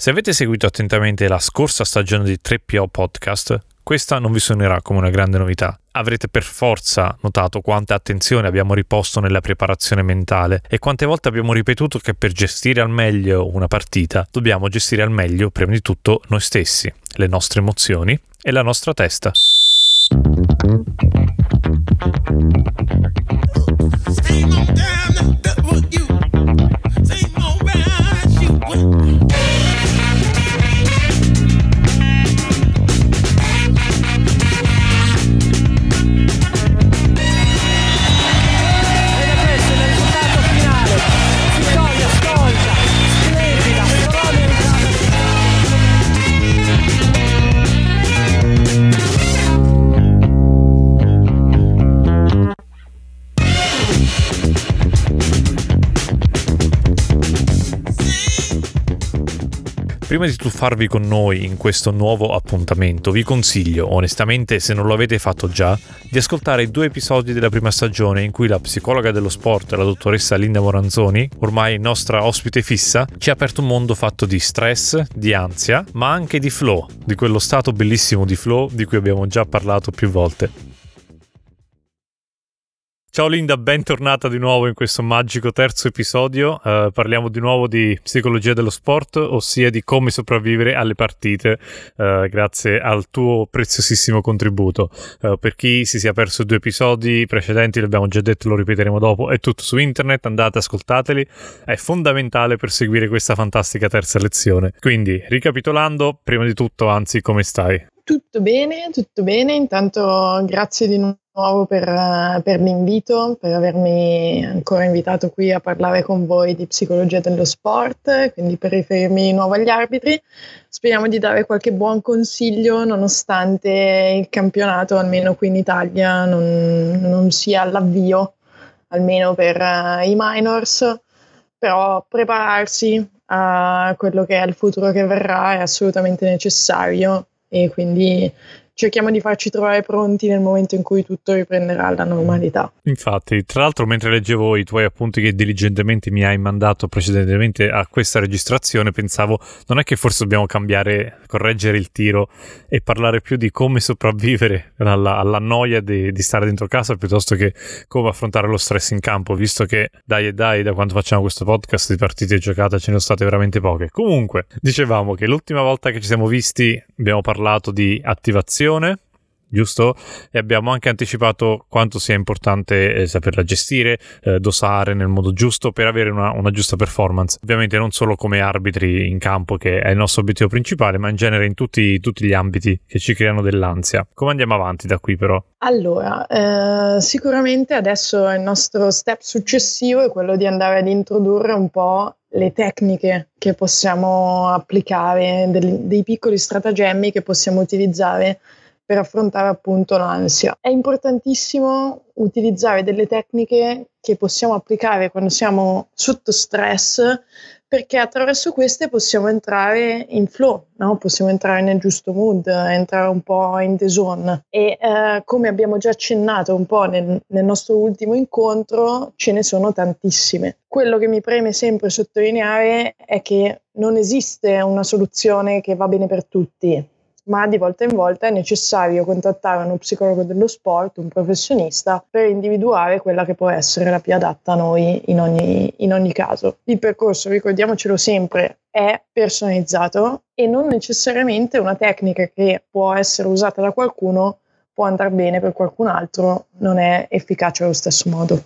Se avete seguito attentamente la scorsa stagione di 3PO Podcast, questa non vi suonerà come una grande novità. Avrete per forza notato quanta attenzione abbiamo riposto nella preparazione mentale e quante volte abbiamo ripetuto che per gestire al meglio una partita dobbiamo gestire al meglio prima di tutto noi stessi, le nostre emozioni e la nostra testa. Prima di tuffarvi con noi in questo nuovo appuntamento, vi consiglio, onestamente se non lo avete fatto già, di ascoltare i due episodi della prima stagione in cui la psicologa dello sport, la dottoressa Linda Moranzoni, ormai nostra ospite fissa, ci ha aperto un mondo fatto di stress, di ansia, ma anche di flow, di quello stato bellissimo di flow di cui abbiamo già parlato più volte. Ciao Linda, bentornata di nuovo in questo magico terzo episodio. Uh, parliamo di nuovo di psicologia dello sport, ossia di come sopravvivere alle partite, uh, grazie al tuo preziosissimo contributo. Uh, per chi si sia perso due episodi precedenti, l'abbiamo già detto, lo ripeteremo dopo, è tutto su internet, andate, ascoltateli, è fondamentale per seguire questa fantastica terza lezione. Quindi, ricapitolando, prima di tutto, anzi, come stai? Tutto bene, tutto bene. Intanto grazie di nuovo nuovo per, per, l'invito, per avermi ancora invitato qui a parlare con voi di psicologia dello sport, quindi per riferirmi di nuovo agli arbitri. Speriamo di dare qualche buon consiglio nonostante il campionato, almeno qui in Italia, non, non sia all'avvio, almeno per uh, i minors, però prepararsi a quello che è il futuro che verrà è assolutamente necessario e quindi cerchiamo di farci trovare pronti nel momento in cui tutto riprenderà alla normalità. Infatti, tra l'altro, mentre leggevo i tuoi appunti che diligentemente mi hai mandato precedentemente a questa registrazione, pensavo non è che forse dobbiamo cambiare, correggere il tiro e parlare più di come sopravvivere alla, alla noia di, di, stare dentro casa piuttosto che come affrontare lo stress in campo, visto che dai e dai, da quando facciamo questo podcast di partite giocate ce ne sono state veramente poche. Comunque, dicevamo che l'ultima volta che ci siamo visti abbiamo parlato di attivazione giusto? E abbiamo anche anticipato quanto sia importante eh, saperla gestire, eh, dosare nel modo giusto per avere una, una, giusta performance. Ovviamente non solo come arbitri in campo, che è il nostro obiettivo principale, ma in genere in tutti, tutti gli ambiti che ci creano dell'ansia. Come andiamo avanti da qui però? Allora, eh, sicuramente adesso il nostro step successivo è quello di andare ad introdurre un po' le tecniche che possiamo applicare, dei, dei piccoli stratagemmi che possiamo utilizzare per affrontare appunto l'ansia. È importantissimo utilizzare delle tecniche che possiamo applicare quando siamo sotto stress perché attraverso queste possiamo entrare in flow, no? possiamo entrare nel giusto mood, entrare un po' in the zone e eh, come abbiamo già accennato un po' nel, nel nostro ultimo incontro ce ne sono tantissime. Quello che mi preme sempre sottolineare è che non esiste una soluzione che va bene per tutti ma di volta in volta è necessario contattare uno psicologo dello sport, un professionista, per individuare quella che può essere la più adatta a noi in ogni, in ogni caso. Il percorso, ricordiamocelo sempre, è personalizzato e non necessariamente una tecnica che può essere usata da qualcuno può andare bene per qualcun altro, non è efficace allo stesso modo.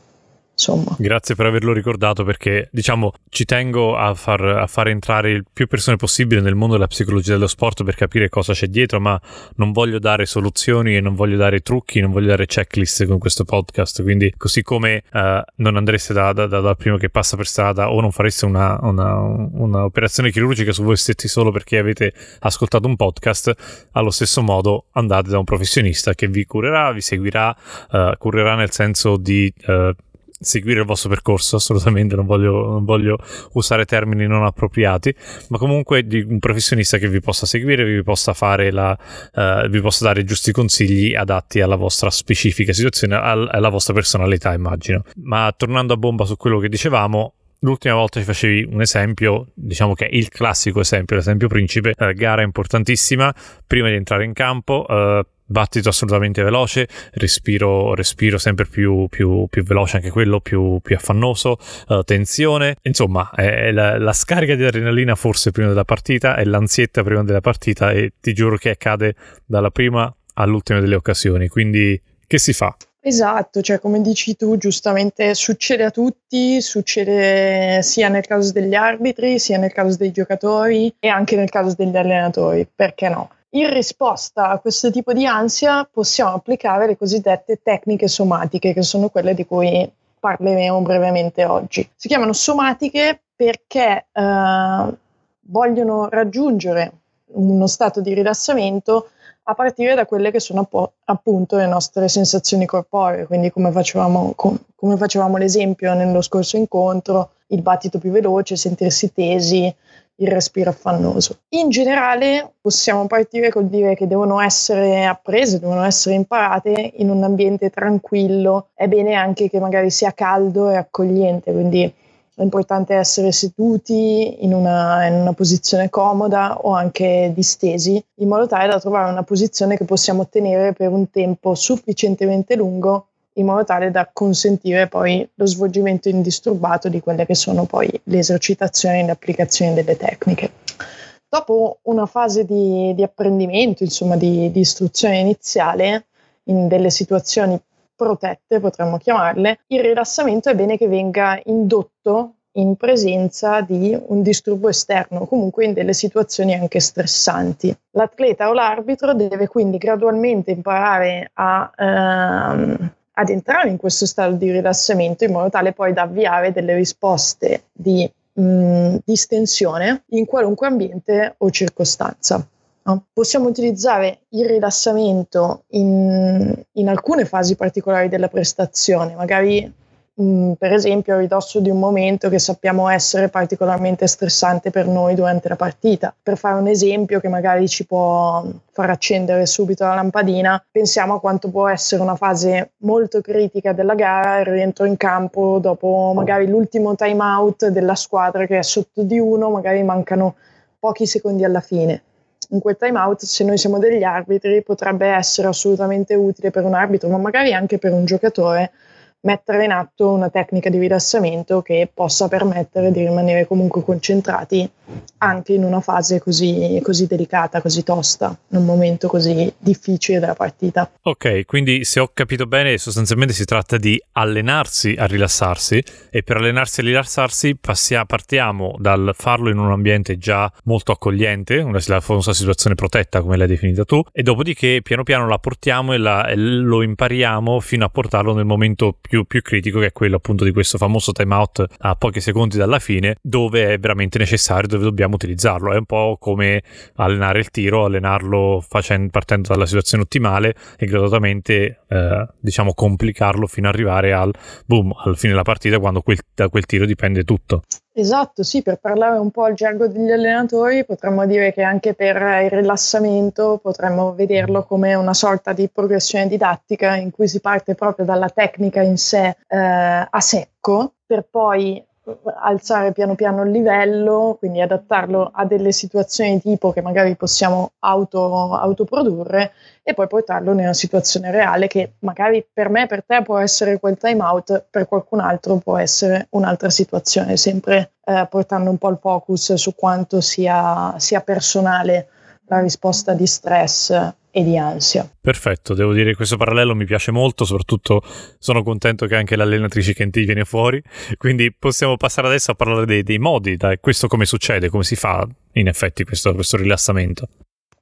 Insomma. Grazie per averlo ricordato perché diciamo ci tengo a far, a far, entrare il più persone possibile nel mondo della psicologia dello sport per capire cosa c'è dietro, ma non voglio dare soluzioni e non voglio dare trucchi, non voglio dare checklist con questo podcast. Quindi, così come uh, non andreste da, da, da, da, primo che passa per strada o non fareste una, una, una operazione chirurgica su voi stessi solo perché avete ascoltato un podcast, allo stesso modo andate da un professionista che vi curerà, vi seguirà, uh, curerà nel senso di. Uh, seguire il vostro percorso, assolutamente non voglio, non voglio, usare termini non appropriati, ma comunque di un professionista che vi possa seguire, vi possa la, uh, vi possa dare i giusti consigli adatti alla vostra specifica situazione, alla vostra personalità, immagino. Ma tornando a bomba su quello che dicevamo, l'ultima volta ci facevi un esempio, diciamo che è il classico esempio, l'esempio principe, eh, gara importantissima, prima di entrare in campo, eh, battito assolutamente veloce, respiro, respiro sempre più, più, più, veloce anche quello, più, più affannoso, uh, tensione, insomma è la, la, scarica di adrenalina forse prima della partita, è l'ansietta prima della partita e ti giuro che accade dalla prima all'ultima delle occasioni, quindi che si fa? Esatto, cioè come dici tu, giustamente succede a tutti, succede sia nel caso degli arbitri, sia nel caso dei giocatori e anche nel caso degli allenatori, perché no? In risposta a questo tipo di ansia possiamo applicare le cosiddette tecniche somatiche, che sono quelle di cui parleremo brevemente oggi. Si chiamano somatiche perché eh, vogliono raggiungere uno stato di rilassamento a partire da quelle che sono appunto le nostre sensazioni corporee, quindi come facevamo, com- come facevamo l'esempio nello scorso incontro, il battito più veloce, sentirsi tesi, il respiro affannoso. In generale possiamo partire col dire che devono essere apprese, devono essere imparate in un ambiente tranquillo, è bene anche che magari sia caldo e accogliente, quindi è importante essere seduti in una, in una, posizione comoda o anche distesi, in modo tale da trovare una posizione che possiamo ottenere per un tempo sufficientemente lungo, in modo tale da consentire poi lo svolgimento indisturbato di quelle che sono poi le esercitazioni e le applicazioni delle tecniche. Dopo una fase di, di apprendimento, insomma di, di istruzione iniziale, in delle situazioni protette, potremmo chiamarle, il rilassamento è bene che venga indotto in presenza di un disturbo esterno, comunque in delle situazioni anche stressanti. L'atleta o l'arbitro deve quindi gradualmente imparare a, ehm, ad entrare in questo stato di rilassamento in modo tale poi da avviare delle risposte di mh, distensione in qualunque ambiente o circostanza. No? Possiamo utilizzare il rilassamento in, in, alcune fasi particolari della prestazione, magari mh, mm, per esempio a ridosso di un momento che sappiamo essere particolarmente stressante per noi durante la partita. Per fare un esempio che magari ci può far accendere subito la lampadina, pensiamo a quanto può essere una fase molto critica della gara, il rientro in campo dopo magari l'ultimo time out della squadra che è sotto di uno, magari mancano pochi secondi alla fine in quel time out, se noi siamo degli arbitri, potrebbe essere assolutamente utile per un arbitro, ma magari anche per un giocatore, mettere in atto una tecnica di rilassamento che possa permettere di rimanere comunque concentrati anche in una fase così, così, delicata, così tosta, in un momento così difficile della partita. Ok, quindi se ho capito bene, sostanzialmente si tratta di allenarsi a rilassarsi e per allenarsi a rilassarsi passia, partiamo dal farlo in un ambiente già molto accogliente, una, famosa situazione protetta come l'hai definita tu, e dopodiché piano piano la portiamo e, la, e lo impariamo fino a portarlo nel momento più, più critico che è quello appunto di questo famoso timeout a pochi secondi dalla fine dove è veramente necessario, dove dobbiamo utilizzarlo. È un po' come allenare il tiro, allenarlo facendo, partendo dalla situazione ottimale e gradualmente eh, diciamo complicarlo fino ad arrivare al boom, alla fine della partita quando quel, da quel tiro dipende tutto. Esatto, sì, per parlare un po' al gergo degli allenatori, potremmo dire che anche per il rilassamento potremmo vederlo come una sorta di progressione didattica in cui si parte proprio dalla tecnica in sé eh, a secco per poi alzare piano piano il livello, quindi adattarlo a delle situazioni tipo che magari possiamo auto, autoprodurre e poi portarlo nella situazione reale che magari per me, per te può essere quel time out, per qualcun altro può essere un'altra situazione, sempre eh, portando un po' il focus su quanto sia, sia personale la risposta di stress e di ansia. Perfetto, devo dire che questo parallelo mi piace molto, soprattutto sono contento che anche l'allenatrice Kenti viene fuori, quindi possiamo passare adesso a parlare dei, dei modi, dai, questo come succede, come si fa in effetti questo, questo rilassamento.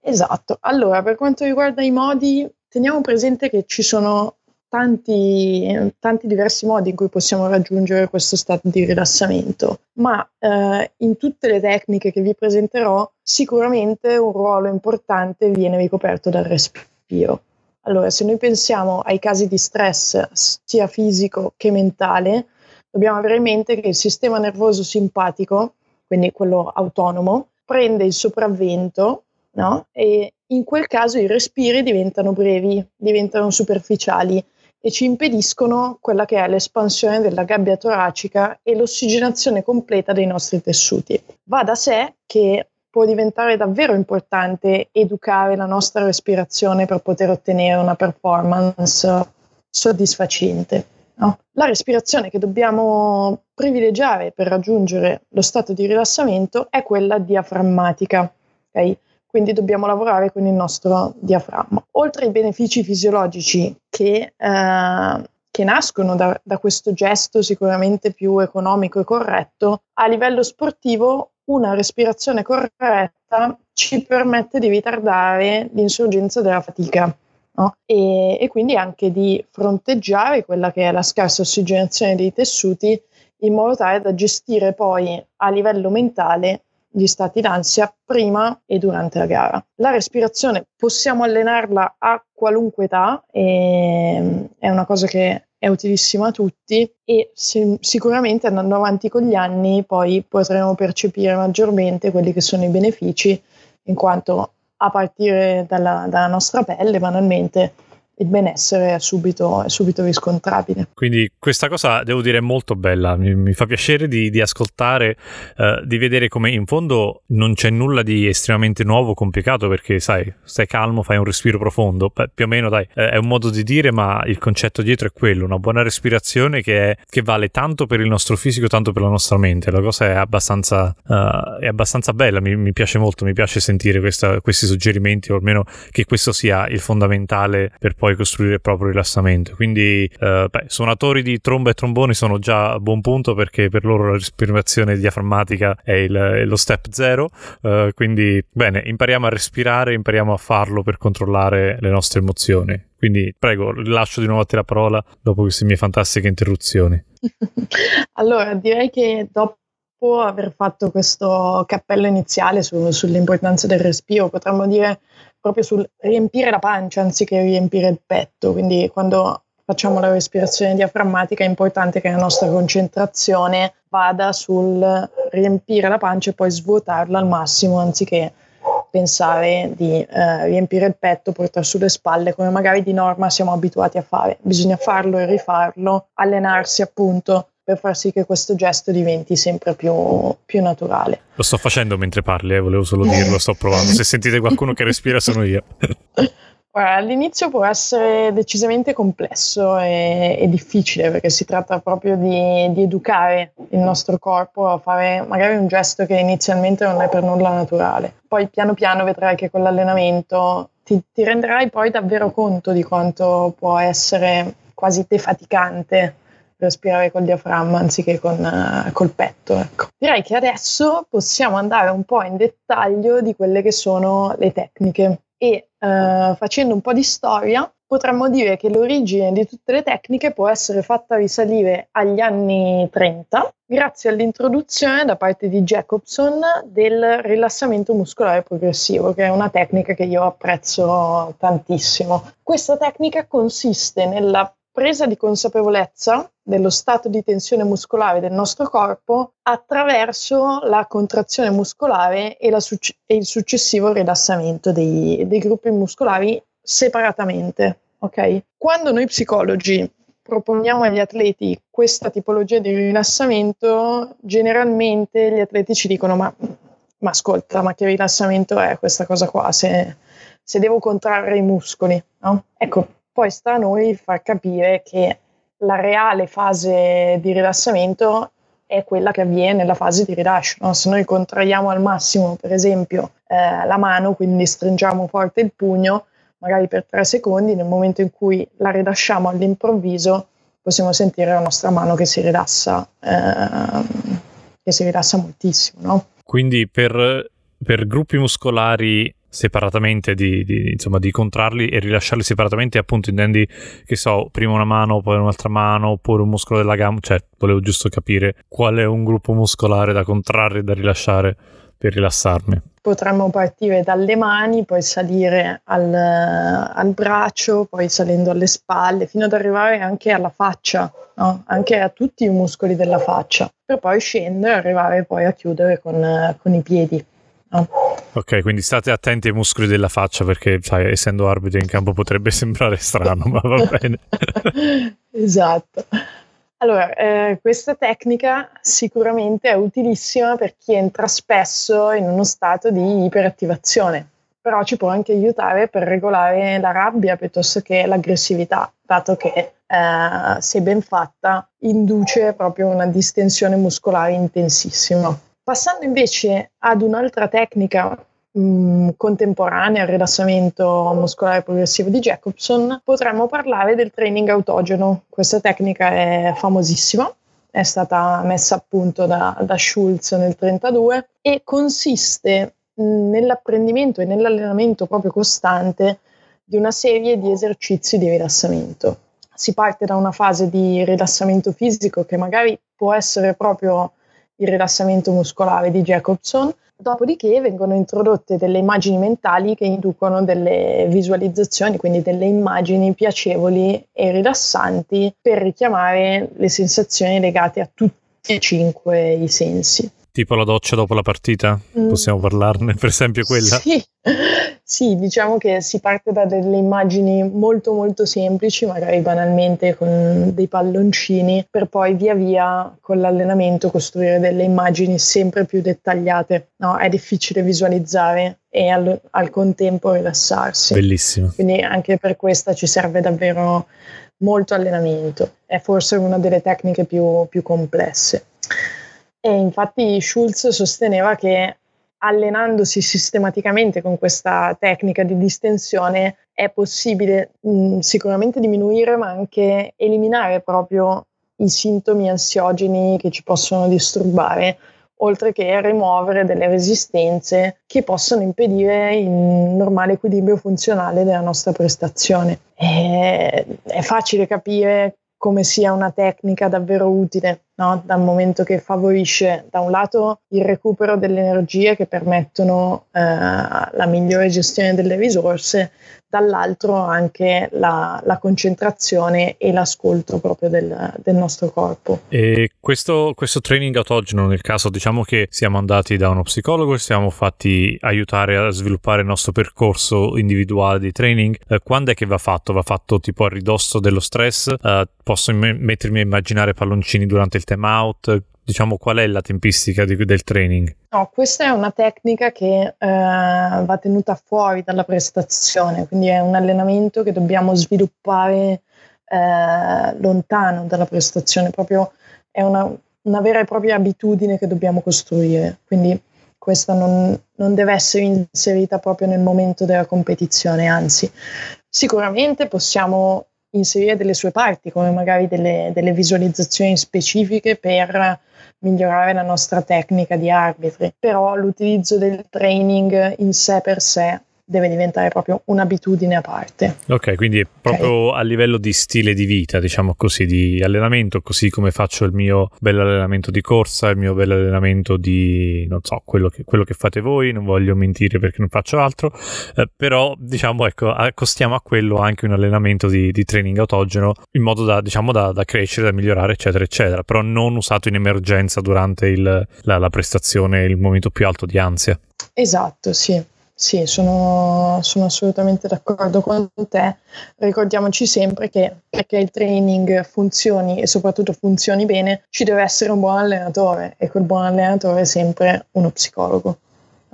Esatto, allora per quanto riguarda i modi, teniamo presente che ci sono tanti, tanti, diversi modi in cui possiamo raggiungere questo stato di rilassamento, ma eh, in tutte le tecniche che vi presenterò sicuramente un ruolo importante viene ricoperto dal respiro. Allora, se noi pensiamo ai casi di stress sia fisico che mentale, dobbiamo avere in mente che il sistema nervoso simpatico, quindi quello autonomo, prende il sopravvento no? e in quel caso i respiri diventano brevi, diventano superficiali e ci impediscono quella che è l'espansione della gabbia toracica e l'ossigenazione completa dei nostri tessuti. Va da sé che può diventare davvero importante educare la nostra respirazione per poter ottenere una performance soddisfacente. No? La respirazione che dobbiamo privilegiare per raggiungere lo stato di rilassamento è quella diaframmatica. Okay? Quindi dobbiamo lavorare con il nostro diaframma. Oltre ai benefici fisiologici che, eh, che nascono da, da questo gesto sicuramente più economico e corretto, a livello sportivo una respirazione corretta ci permette di ritardare l'insorgenza della fatica. No? E, e, quindi anche di fronteggiare quella che è la scarsa ossigenazione dei tessuti in modo tale da gestire poi a livello mentale gli stati d'ansia prima e durante la gara. La respirazione possiamo allenarla a qualunque età, e, è una cosa che è utilissima a tutti e se, sicuramente andando avanti con gli anni poi potremo percepire maggiormente quelli che sono i benefici in quanto a partire dalla, dalla nostra pelle banalmente il benessere è subito, è subito, riscontrabile. Quindi questa cosa devo dire è molto bella, mi, mi fa piacere di, di ascoltare, uh, di vedere come in fondo non c'è nulla di estremamente nuovo, complicato perché sai, stai calmo, fai un respiro profondo, Beh, più o meno dai, è un modo di dire ma il concetto dietro è quello, una buona respirazione che, è, che vale tanto per il nostro fisico, tanto per la nostra mente, la cosa è abbastanza, uh, è abbastanza bella, mi, mi, piace molto, mi piace sentire questa, questi suggerimenti o almeno che questo sia il fondamentale per poi costruire il proprio rilassamento. Quindi, eh, beh, suonatori di tromba e tromboni sono già a buon punto perché per loro la respirazione diaframmatica è, il, è lo step zero. Eh, quindi, bene, impariamo a respirare, impariamo a farlo per controllare le nostre emozioni. Quindi, prego, rilascio di nuovo a te la parola dopo queste mie fantastiche interruzioni. allora, direi che dopo aver fatto questo cappello iniziale su, sull'importanza del respiro, potremmo dire proprio sul riempire la pancia anziché riempire il petto. Quindi quando facciamo la respirazione diaframmatica è importante che la nostra concentrazione vada sul riempire la pancia e poi svuotarla al massimo anziché pensare di eh, riempire il petto, portare sulle spalle come magari di norma siamo abituati a fare. Bisogna farlo e rifarlo, allenarsi appunto per far sì che questo gesto diventi sempre più, più naturale. Lo sto facendo mentre parli, eh, volevo solo dirlo, sto provando. Se sentite qualcuno che respira sono io. Guarda, all'inizio può essere decisamente complesso e, e difficile perché si tratta proprio di, di, educare il nostro corpo a fare magari un gesto che inizialmente non è per nulla naturale. Poi piano piano vedrai che con l'allenamento ti, ti renderai poi davvero conto di quanto può essere quasi defaticante respirare col diaframma anziché con, uh, col petto. Ecco. Direi che adesso possiamo andare un po' in dettaglio di quelle che sono le tecniche e uh, facendo un po' di storia potremmo dire che l'origine di tutte le tecniche può essere fatta risalire agli anni 30 grazie all'introduzione da parte di Jacobson del rilassamento muscolare progressivo, che è una tecnica che io apprezzo tantissimo. Questa tecnica consiste nella presa di consapevolezza dello stato di tensione muscolare del nostro corpo attraverso la contrazione muscolare e, suc- e il successivo rilassamento dei, dei, gruppi muscolari separatamente. Okay? Quando noi psicologi proponiamo agli atleti questa tipologia di rilassamento, generalmente gli atleti ci dicono ma, ma ascolta, ma che rilassamento è questa cosa qua se, se devo contrarre i muscoli? No? Ecco, poi sta a noi far capire che la reale fase di rilassamento è quella che avviene nella fase di rilascio. No? Se noi contraiamo al massimo, per esempio, eh, la mano, quindi stringiamo forte il pugno, magari per tre secondi, nel momento in cui la rilasciamo all'improvviso, possiamo sentire la nostra mano che si rilassa, eh, che si rilassa moltissimo. No? Quindi per, per gruppi muscolari separatamente, di, di, insomma, di contrarli e rilasciarli separatamente, appunto intendi che so, prima una mano, poi un'altra mano, oppure un muscolo della gamba, cioè volevo giusto capire qual è un gruppo muscolare da contrarre e da rilasciare per rilassarmi. Potremmo partire dalle mani, poi salire al, al braccio, poi salendo alle spalle, fino ad arrivare anche alla faccia, no? anche a tutti i muscoli della faccia, per poi scendere e arrivare poi a chiudere con, con i piedi. No? Ok, quindi state attenti ai muscoli della faccia perché, sai, essendo arbitro in campo potrebbe sembrare strano, ma va bene. esatto. Allora, eh, questa tecnica sicuramente è utilissima per chi entra spesso in uno stato di iperattivazione, però ci può anche aiutare per regolare la rabbia piuttosto che l'aggressività, dato che eh, se ben fatta induce proprio una distensione muscolare intensissima. Passando invece ad un'altra tecnica mh, mm, contemporanea al rilassamento muscolare progressivo di Jacobson, potremmo parlare del training autogeno. Questa tecnica è famosissima, è stata messa a punto da, da Schulz nel 1932 e consiste mh, nell'apprendimento e nell'allenamento proprio costante di una serie di esercizi di rilassamento. Si parte da una fase di rilassamento fisico che magari può essere proprio il rilassamento muscolare di Jacobson, Dopodiché vengono introdotte delle immagini mentali che inducono delle visualizzazioni, quindi delle immagini piacevoli e rilassanti per richiamare le sensazioni legate a tutti e cinque i sensi. Tipo la doccia dopo la partita? Mm. Possiamo parlarne, per esempio quella? Sì. sì, diciamo che si parte da delle immagini molto molto semplici, magari banalmente con dei palloncini, per poi via via con l'allenamento costruire delle immagini sempre più dettagliate. No, è difficile visualizzare e al, al contempo rilassarsi. Bellissimo. Quindi anche per questa ci serve davvero molto allenamento. È forse una delle tecniche più, più complesse. E infatti Schulz sosteneva che allenandosi sistematicamente con questa tecnica di distensione è possibile mh, sicuramente diminuire ma anche eliminare proprio i sintomi ansiogeni che ci possono disturbare, oltre che rimuovere delle resistenze che possono impedire il normale equilibrio funzionale della nostra prestazione. E è facile capire come sia una tecnica davvero utile, no? dal momento che favorisce da un lato il recupero delle energie che permettono eh, la migliore gestione delle risorse, dall'altro anche la, la concentrazione e l'ascolto proprio del, del nostro corpo. E questo, questo, training autogeno, nel caso diciamo che siamo andati da uno psicologo e siamo fatti aiutare a sviluppare il nostro percorso individuale di training, eh, quando è che va fatto? Va fatto tipo a ridosso dello stress? Eh, posso im- mettermi a immaginare palloncini durante il time out? diciamo qual è la tempistica di, del training? No, questa è una tecnica che eh, va tenuta fuori dalla prestazione, quindi è un allenamento che dobbiamo sviluppare eh, lontano dalla prestazione, proprio è una, una, vera e propria abitudine che dobbiamo costruire, quindi questa non, non deve essere inserita proprio nel momento della competizione, anzi sicuramente possiamo inserire delle sue parti, come magari delle, delle visualizzazioni specifiche per migliorare la nostra tecnica di arbitri, però l'utilizzo del training in sé per sé deve diventare proprio un'abitudine a parte. Ok, quindi è proprio okay. a livello di stile di vita, diciamo così, di allenamento, così come faccio il mio bel allenamento di corsa, il mio bel allenamento di, non so, quello che, quello che fate voi, non voglio mentire perché non faccio altro, eh, però diciamo, ecco, accostiamo a quello anche un allenamento di, di training autogeno in modo da, diciamo, da, da, crescere, da migliorare, eccetera, eccetera, però non usato in emergenza durante il, la, la prestazione, il momento più alto di ansia. Esatto, sì. Sì, sono, sono, assolutamente d'accordo con te. Ricordiamoci sempre che perché il training funzioni e soprattutto funzioni bene, ci deve essere un buon allenatore e quel buon allenatore è sempre uno psicologo.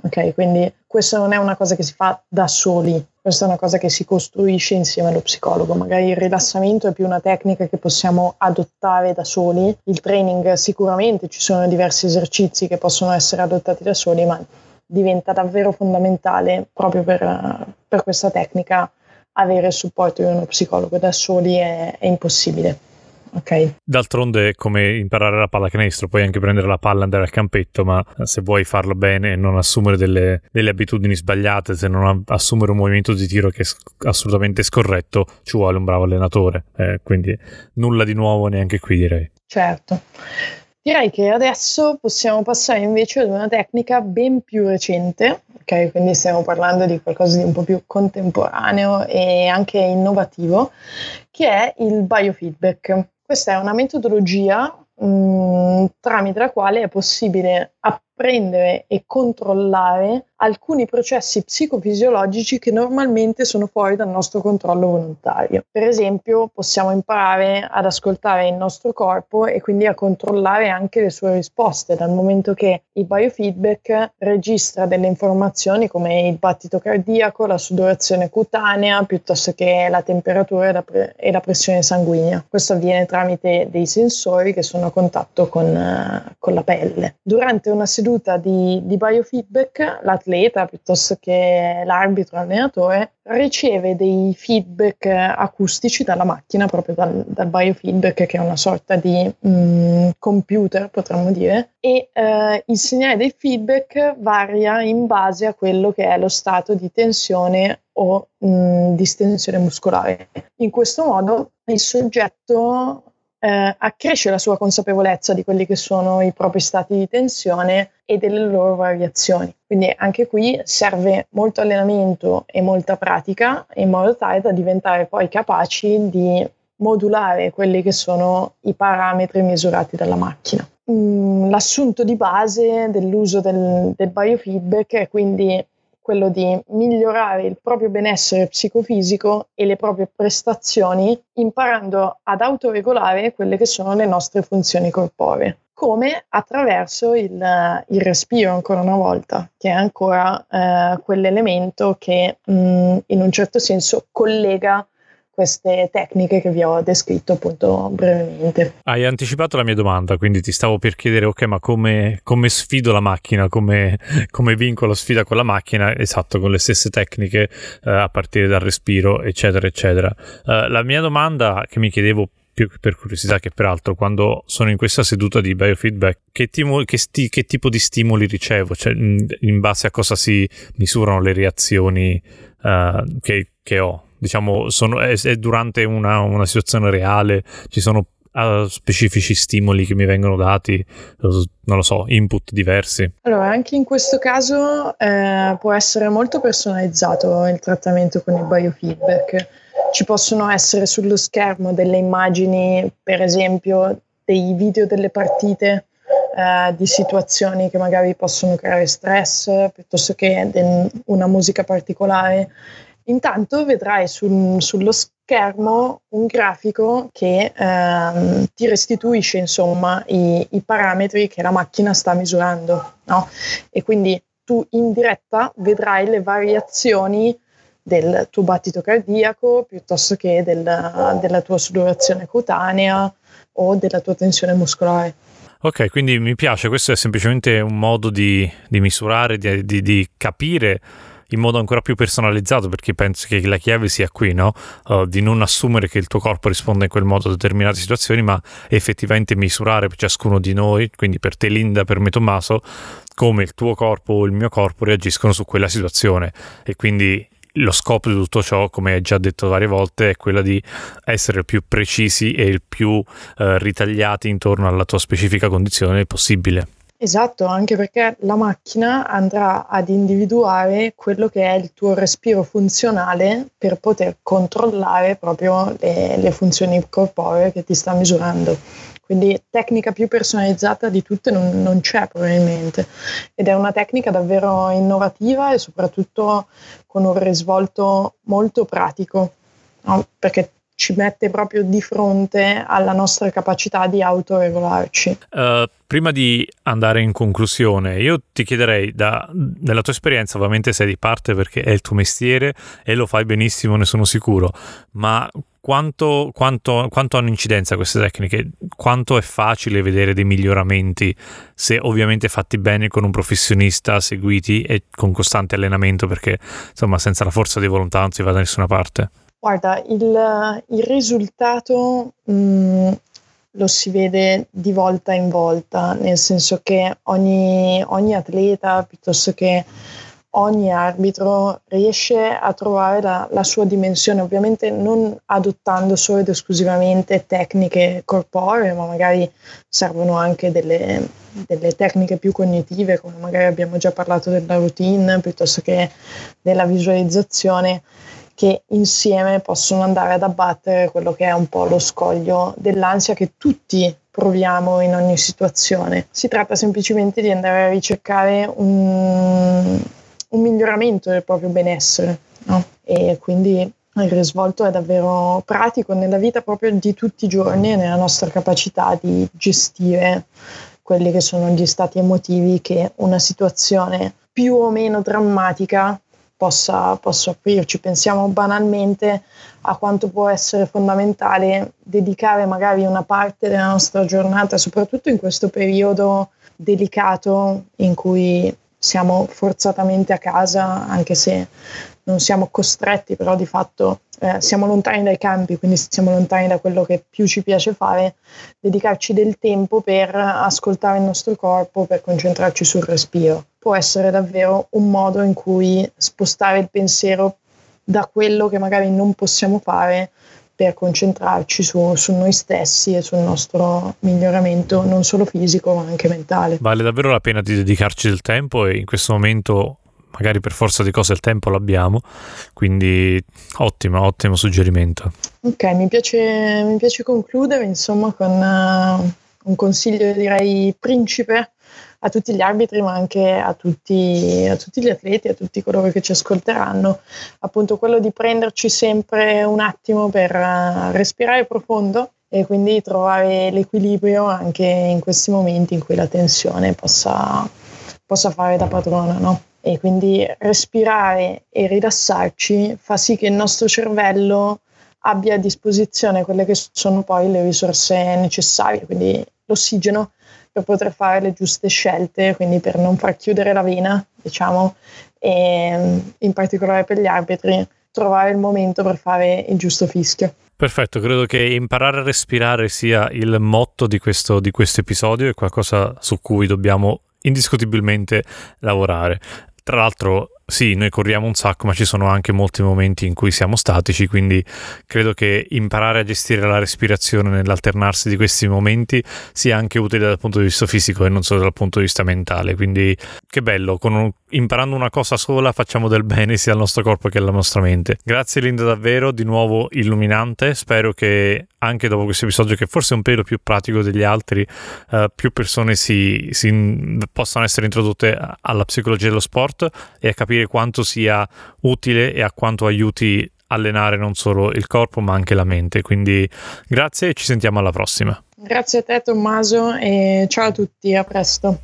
Ok, quindi questa non è una cosa che si fa da soli, questa è una cosa che si costruisce insieme allo psicologo. Magari il rilassamento è più una tecnica che possiamo adottare da soli, il training sicuramente ci sono diversi esercizi che possono essere adottati da soli, ma diventa davvero fondamentale proprio per, per questa tecnica avere il supporto di uno psicologo da soli è, è impossibile. Okay. D'altronde è come imparare la pallacanestro, puoi anche prendere la palla e andare al campetto, ma se vuoi farlo bene e non assumere delle, delle, abitudini sbagliate, se non assumere un movimento di tiro che è assolutamente scorretto, ci vuole un bravo allenatore. Eh, quindi nulla di nuovo neanche qui direi. Certo. Direi che adesso possiamo passare invece ad una tecnica ben più recente, ok? Quindi stiamo parlando di qualcosa di un po' più contemporaneo e anche innovativo, che è il biofeedback. Questa è una metodologia mh, mm, tramite la quale è possibile app- apprendere e controllare alcuni processi psicofisiologici che normalmente sono fuori dal nostro controllo volontario. Per esempio, possiamo imparare ad ascoltare il nostro corpo e quindi a controllare anche le sue risposte, dal momento che il biofeedback registra delle informazioni come il battito cardiaco, la sudorazione cutanea, piuttosto che la temperatura e la, pre- e la pressione sanguigna. Questo avviene tramite dei sensori che sono a contatto con, uh, con la pelle. Durante una seduta di, di biofeedback, l'atleta piuttosto che l'arbitro allenatore riceve dei feedback acustici dalla macchina, proprio dal, dal biofeedback che è una sorta di mh, mm, computer potremmo dire, e eh, il segnale dei feedback varia in base a quello che è lo stato di tensione o mh, mm, distensione muscolare. In questo modo il soggetto eh, accresce la sua consapevolezza di quelli che sono i propri stati di tensione e delle loro variazioni. Quindi anche qui serve molto allenamento e molta pratica in modo tale da diventare poi capaci di modulare quelli che sono i parametri misurati dalla macchina. Mm, l'assunto di base dell'uso del, del biofeedback è quindi quello di migliorare il proprio benessere psicofisico e le proprie prestazioni imparando ad autoregolare quelle che sono le nostre funzioni corporee come attraverso il, il, respiro ancora una volta, che è ancora eh, quell'elemento che mh, in un certo senso collega queste tecniche che vi ho descritto appunto brevemente. Hai anticipato la mia domanda, quindi ti stavo per chiedere, ok, ma come, come sfido la macchina, come, come, vinco la sfida con la macchina? Esatto, con le stesse tecniche eh, a partire dal respiro, eccetera, eccetera. Uh, la mia domanda che mi chiedevo più per curiosità che peraltro quando sono in questa seduta di biofeedback che, timo, che, sti, che tipo di stimoli ricevo cioè in, in, base a cosa si misurano le reazioni uh, che, che ho diciamo, sono, è, è durante una, una, situazione reale, ci sono uh, specifici stimoli che mi vengono dati, non lo so, input diversi. Allora, anche in questo caso eh, può essere molto personalizzato il trattamento con il biofeedback. Ci possono essere sullo schermo delle immagini, per esempio, dei video delle partite Uh, di situazioni che magari possono creare stress piuttosto che una musica particolare Intanto vedrai sul, sullo schermo un grafico che ehm, ti restituisce insomma i, i, parametri che la macchina sta misurando, no? E quindi tu in diretta vedrai le variazioni del tuo battito cardiaco piuttosto che del, della tua sudorazione cutanea o della tua tensione muscolare. Ok, quindi mi piace, questo è semplicemente un modo di, di misurare, di, di, di capire in modo ancora più personalizzato perché penso che la chiave sia qui, no? Uh, di non assumere che il tuo corpo risponda in quel modo a determinate situazioni, ma effettivamente misurare per ciascuno di noi, quindi per te Linda, per me Tommaso, come il tuo corpo o il mio corpo reagiscono su quella situazione e quindi lo scopo di tutto ciò, come hai già detto varie volte, è quello di essere il più precisi e il più eh, ritagliati intorno alla tua specifica condizione possibile. Esatto, anche perché la macchina andrà ad individuare quello che è il tuo respiro funzionale per poter controllare proprio le, le funzioni corporee che ti sta misurando. Quindi tecnica più personalizzata di tutte non, non, c'è probabilmente ed è una tecnica davvero innovativa e soprattutto con un risvolto molto pratico, no? perché ci mette proprio di fronte alla nostra capacità di autoregolarci. Uh, prima di andare in conclusione, io ti chiederei, da, nella tua esperienza, ovviamente sei di parte perché è il tuo mestiere e lo fai benissimo, ne sono sicuro, ma quanto, quanto, quanto, hanno incidenza queste tecniche? Quanto è facile vedere dei miglioramenti se ovviamente fatti bene con un professionista, seguiti e con costante allenamento perché insomma senza la forza di volontà non si va da nessuna parte? Guarda, il, il risultato mh, mm, lo si vede di volta in volta, nel senso che ogni, ogni atleta piuttosto che ogni arbitro riesce a trovare la, la, sua dimensione, ovviamente non adottando solo ed esclusivamente tecniche corporee, ma magari servono anche delle, delle, tecniche più cognitive, come magari abbiamo già parlato della routine, piuttosto che della visualizzazione che insieme possono andare ad abbattere quello che è un po' lo scoglio dell'ansia che tutti proviamo in ogni situazione. Si tratta semplicemente di andare a ricercare un, un miglioramento del proprio benessere. No? E quindi il risvolto è davvero pratico nella vita proprio di tutti i giorni e nella nostra capacità di gestire quelli che sono gli stati emotivi che una situazione più o meno drammatica possa, possa offrirci. Pensiamo banalmente a quanto può essere fondamentale dedicare magari una parte della nostra giornata, soprattutto in questo periodo delicato in cui siamo forzatamente a casa, anche se non siamo costretti, però di fatto eh, siamo lontani dai campi, quindi siamo lontani da quello che più ci piace fare, dedicarci del tempo per ascoltare il nostro corpo, per concentrarci sul respiro. Può essere davvero un modo in cui spostare il pensiero da quello che magari non possiamo fare per concentrarci su, su, noi stessi e sul nostro miglioramento non solo fisico ma anche mentale. Vale davvero la pena di dedicarci del tempo e in questo momento magari per forza di cose il tempo l'abbiamo, quindi ottimo, ottimo suggerimento. Ok, mi piace, mi piace concludere insomma con uh, un consiglio direi principe a tutti gli arbitri ma anche a tutti, a tutti gli atleti, a tutti coloro che ci ascolteranno, appunto quello di prenderci sempre un attimo per uh, respirare profondo e quindi trovare l'equilibrio anche in questi momenti in cui la tensione possa, possa fare da padrona, no? E quindi respirare e rilassarci fa sì che il nostro cervello abbia a disposizione quelle che sono poi le risorse necessarie, quindi l'ossigeno per poter fare le giuste scelte, quindi per non far chiudere la vena, diciamo, e in particolare per gli arbitri trovare il momento per fare il giusto fischio. Perfetto, credo che imparare a respirare sia il motto di questo, di questo episodio e qualcosa su cui dobbiamo indiscutibilmente lavorare. Tra l'altro, sì, noi corriamo un sacco, ma ci sono anche molti momenti in cui siamo statici, quindi credo che imparare a gestire la respirazione nell'alternarsi di questi momenti sia anche utile dal punto di vista fisico e non solo dal punto di vista mentale. Quindi che bello, un, imparando una cosa sola facciamo del bene sia al nostro corpo che alla nostra mente. Grazie Linda davvero, di nuovo illuminante, spero che anche dopo questo episodio che forse è un pelo più pratico degli altri, uh, più persone si, si, possano essere introdotte alla psicologia dello sport e a capire quanto sia utile e a quanto aiuti allenare non solo il corpo ma anche la mente. Quindi grazie e ci sentiamo alla prossima. Grazie a te Tommaso e ciao a tutti, a presto.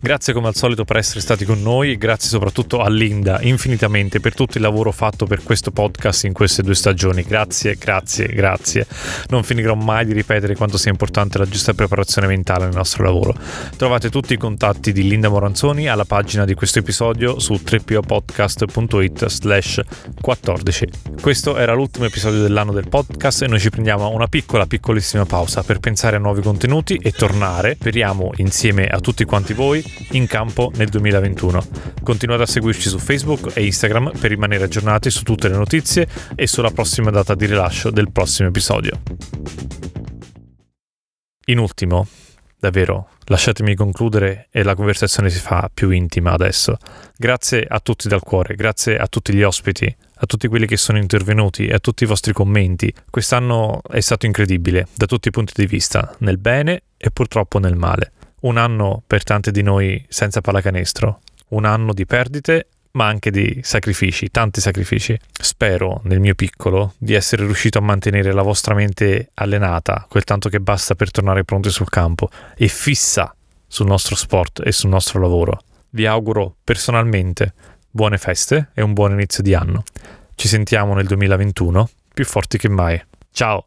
Grazie come al solito per essere stati con noi e grazie soprattutto a Linda infinitamente per tutto il lavoro fatto per questo podcast in queste due stagioni. Grazie, grazie, grazie. Non finirò mai di ripetere quanto sia importante la giusta preparazione mentale nel nostro lavoro. Trovate tutti i contatti di Linda Moranzoni alla pagina di questo episodio su 3popodcast.it slash 14. Questo era l'ultimo episodio dell'anno del podcast e noi ci prendiamo una piccola piccolissima pausa per pensare a nuovi contenuti e tornare, speriamo insieme a tutti quanti voi, in campo nel 2021. Continuate a seguirci su Facebook e Instagram per rimanere aggiornati su tutte le notizie e sulla prossima data di rilascio del prossimo episodio. In ultimo, davvero, lasciatemi concludere e la conversazione si fa più intima adesso. Grazie a tutti dal cuore, grazie a tutti gli ospiti, a tutti quelli che sono intervenuti e a tutti i vostri commenti. Quest'anno è stato incredibile da tutti i punti di vista, nel bene e purtroppo nel male. Un anno per tanti di noi senza pallacanestro, un anno di perdite ma anche di sacrifici, tanti sacrifici. Spero, nel mio piccolo, di essere riuscito a mantenere la vostra mente allenata, quel tanto che basta per tornare pronti sul campo e fissa sul nostro sport e sul nostro lavoro. Vi auguro personalmente buone feste e un buon inizio di anno. Ci sentiamo nel 2021 più forti che mai. Ciao!